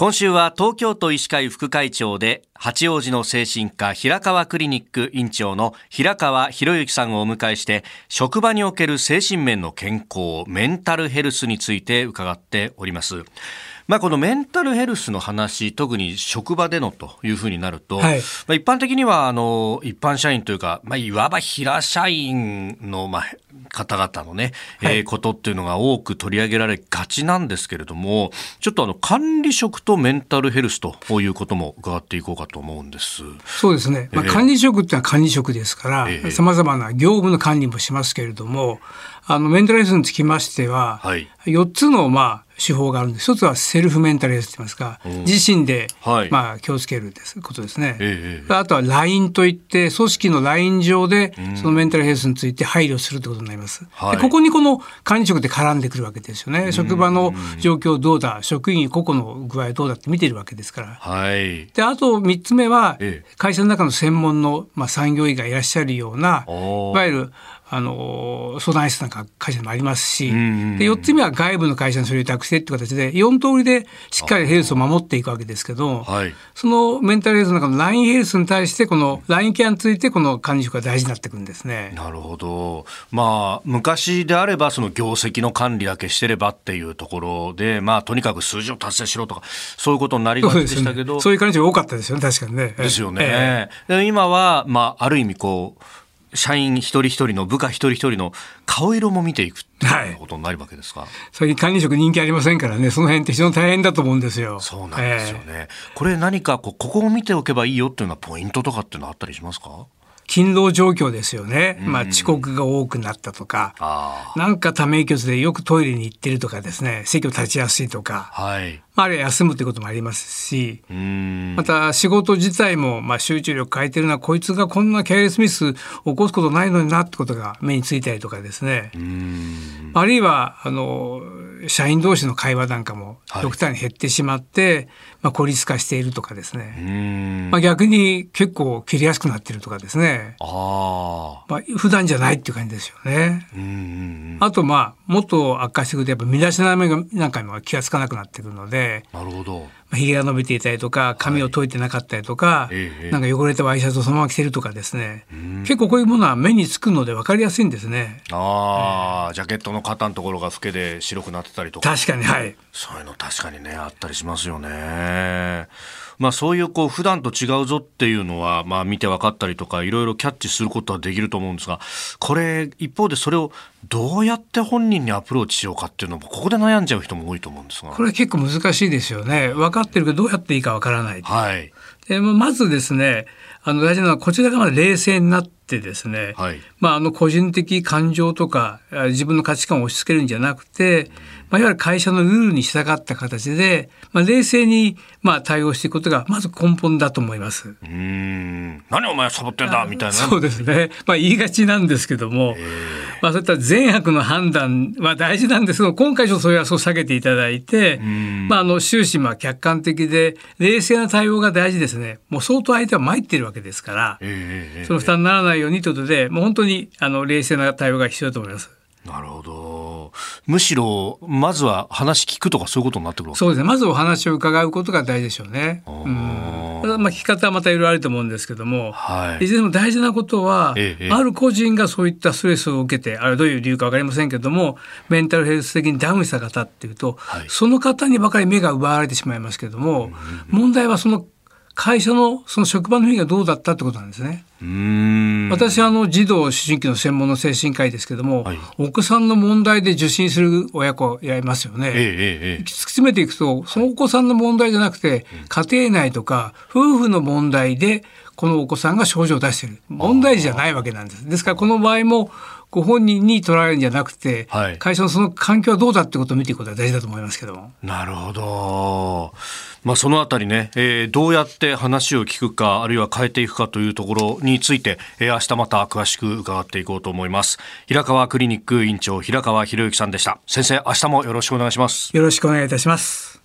今週は東京都医師会副会長で八王子の精神科平川クリニック院長の平川博之さんをお迎えして職場における精神面の健康メンタルヘルスについて伺っております。まあ、このメンタルヘルスの話、特に職場でのというふうになると、はい、まあ、一般的にはあの一般社員というか、まあ、いわば平社員の、まあ、方々のね、はい、えー、ことっていうのが多く取り上げられがちなんですけれども、ちょっとあの管理職とメンタルヘルスということも伺っていこうかと思うんです。そうですね。まあ、管理職ってのは管理職ですから、さまざまな業務の管理もしますけれども、あのメンタルヘルスにつきましては、はい、4つのまあ手法があるんです。一つはセルフメンタルヘルスと言いますか、うん、自身で、はい、まあ、気をつけるですことですね、ええ、あとは LINE といって組織の LINE 上でそのメンタルヘルスについて配慮するということになります、はい、ここにこの管理職で絡んでくるわけですよね。職場の状況どうだ職員個々の具合どうだって見てるわけですから、はい、であと3つ目は、会社の中の専門の、まあ、産業医がいらっしゃるようないわゆるあの相談室なんか会社もありますし、で4つ目は外部の会社にそれを委託してっていう形で4通りでしっかりヘルスを守っていくわけですけど、はい、そのメンタルヘルスの中の LINE ヘルスに対してこの LINE ケアについてこの管理職が大事になってくるんですね。なるほど。まあ昔であればその業績の管理だけしてればっていうところで、まあとにかく数字を達成しろとかそういうことになりがちでしたけど、そう、ね,、いう管理職多かったですよね確かにね。ですよね。えー、今はまあある意味こう社員一人一人の部下一人一人の顔色も見ていくっていうことになるわけですか、はい、最近管理職人気ありませんからねその辺って非常に大変だと思うんですよ。そうなんですよね、えー、これ何かこここを見ておけばいいよっていうのはポイントとかっていうのはあったりしますか？勤労状況ですよね、まあ、遅刻が多くなったとか、なんかため息でよくトイレに行ってるとかですね。席を立ちやすいとか、はい、まあ、あるいは休むということもありますし。また仕事自体もまあ集中力変えてるのはこいつがこんなケアレスミス起こすことないのになってことが目についたりとかですね。あるいはあの社員同士の会話なんかも極端に減ってしまって、はい、まあ、孤立化しているとかですね、まあ、逆に結構切りやすくなっているとかですね。あ、まあ、普段じゃないっていう感じですよね。あとまあもっと悪化してくるとやっぱ身だしなみなんかにも気が付かなくなってくるのでなるほど。ひげが伸びていたりとか髪を解いてなかったりとか、はい、なんか汚れたワイシャツをそのまま着てるとかですね、結構こういうものは目につくので分かりやすいんですね。ああ、えー、ジャケットの肩のところが老けで白くなってたりとか。確かにはい。そういうの確かにねあったりしますよね。まあ、そういうこう普段と違うぞっていうのは、まあ、見て分かったりとかいろいろキャッチすることはできると思うんですがこれ一方でそれをどうやって本人にアプローチしようかっていうのもここで悩んじゃう人も多いと思うんですが。これ結構難しいですよね。分かってるけどどうやっていいか分からない。はい、でまずですねあの大事なのはこちらがま冷静になってですね、はい、まあ、あの個人的感情とか自分の価値観を押し付けるんじゃなくて、まあ、いわゆる会社のルールに従った形で、まあ、冷静にまあ対応していくことがまず根本だと思います。うん何お前サボってんだみたいな。そうですね。まあ言いがちなんですけども、まあそういった善悪の判断は大事なんですけど、今回ちょっとそれはそう下げていただいて、まああの終始まあ客観的で冷静な対応が大事ですね。もう相当相手は参っているわけですから、その負担にならないようにということで、もう本当にあの冷静な対応が必要だと思います。なるほど。むしろ、まずは話聞くとかそういうことになってくるそうですね。まずお話を伺うことが大事でしょうね。うん、まあ聞き方はまたいろいろあると思うんですけども、はい、いずれも大事なことは、ええ、ある個人がそういったストレスを受けて、あれどういう理由か分かりませんけども、メンタルヘルス的にダウンした方っていうと、はい、その方にばかり目が奪われてしまいますけども、問題はその会社のその職場の雰囲気がどうだったってことなんですね。私はあの児童思春期の専門の精神科医ですけども、はい、お子さんの問題で受診する親子いますよね。えええ、突き詰めていくとそのお子さんの問題じゃなくて、家庭内とか夫婦の問題でこのお子さんが症状を出している問題児じゃないわけなんです。ですからこの場合もご本人に捉えるんじゃなくて、はい、会社のその環境はどうだってことを見ていくことが大事だと思いますけども。なるほど。まあ、そのあたりね、えー、どうやって話を聞くか、あるいは変えていくかというところについて、えー、明日また詳しく伺っていこうと思います。平川クリニック院長、平川博之さんでした。先生、明日もよろしくお願いします。よろしくお願いいたします。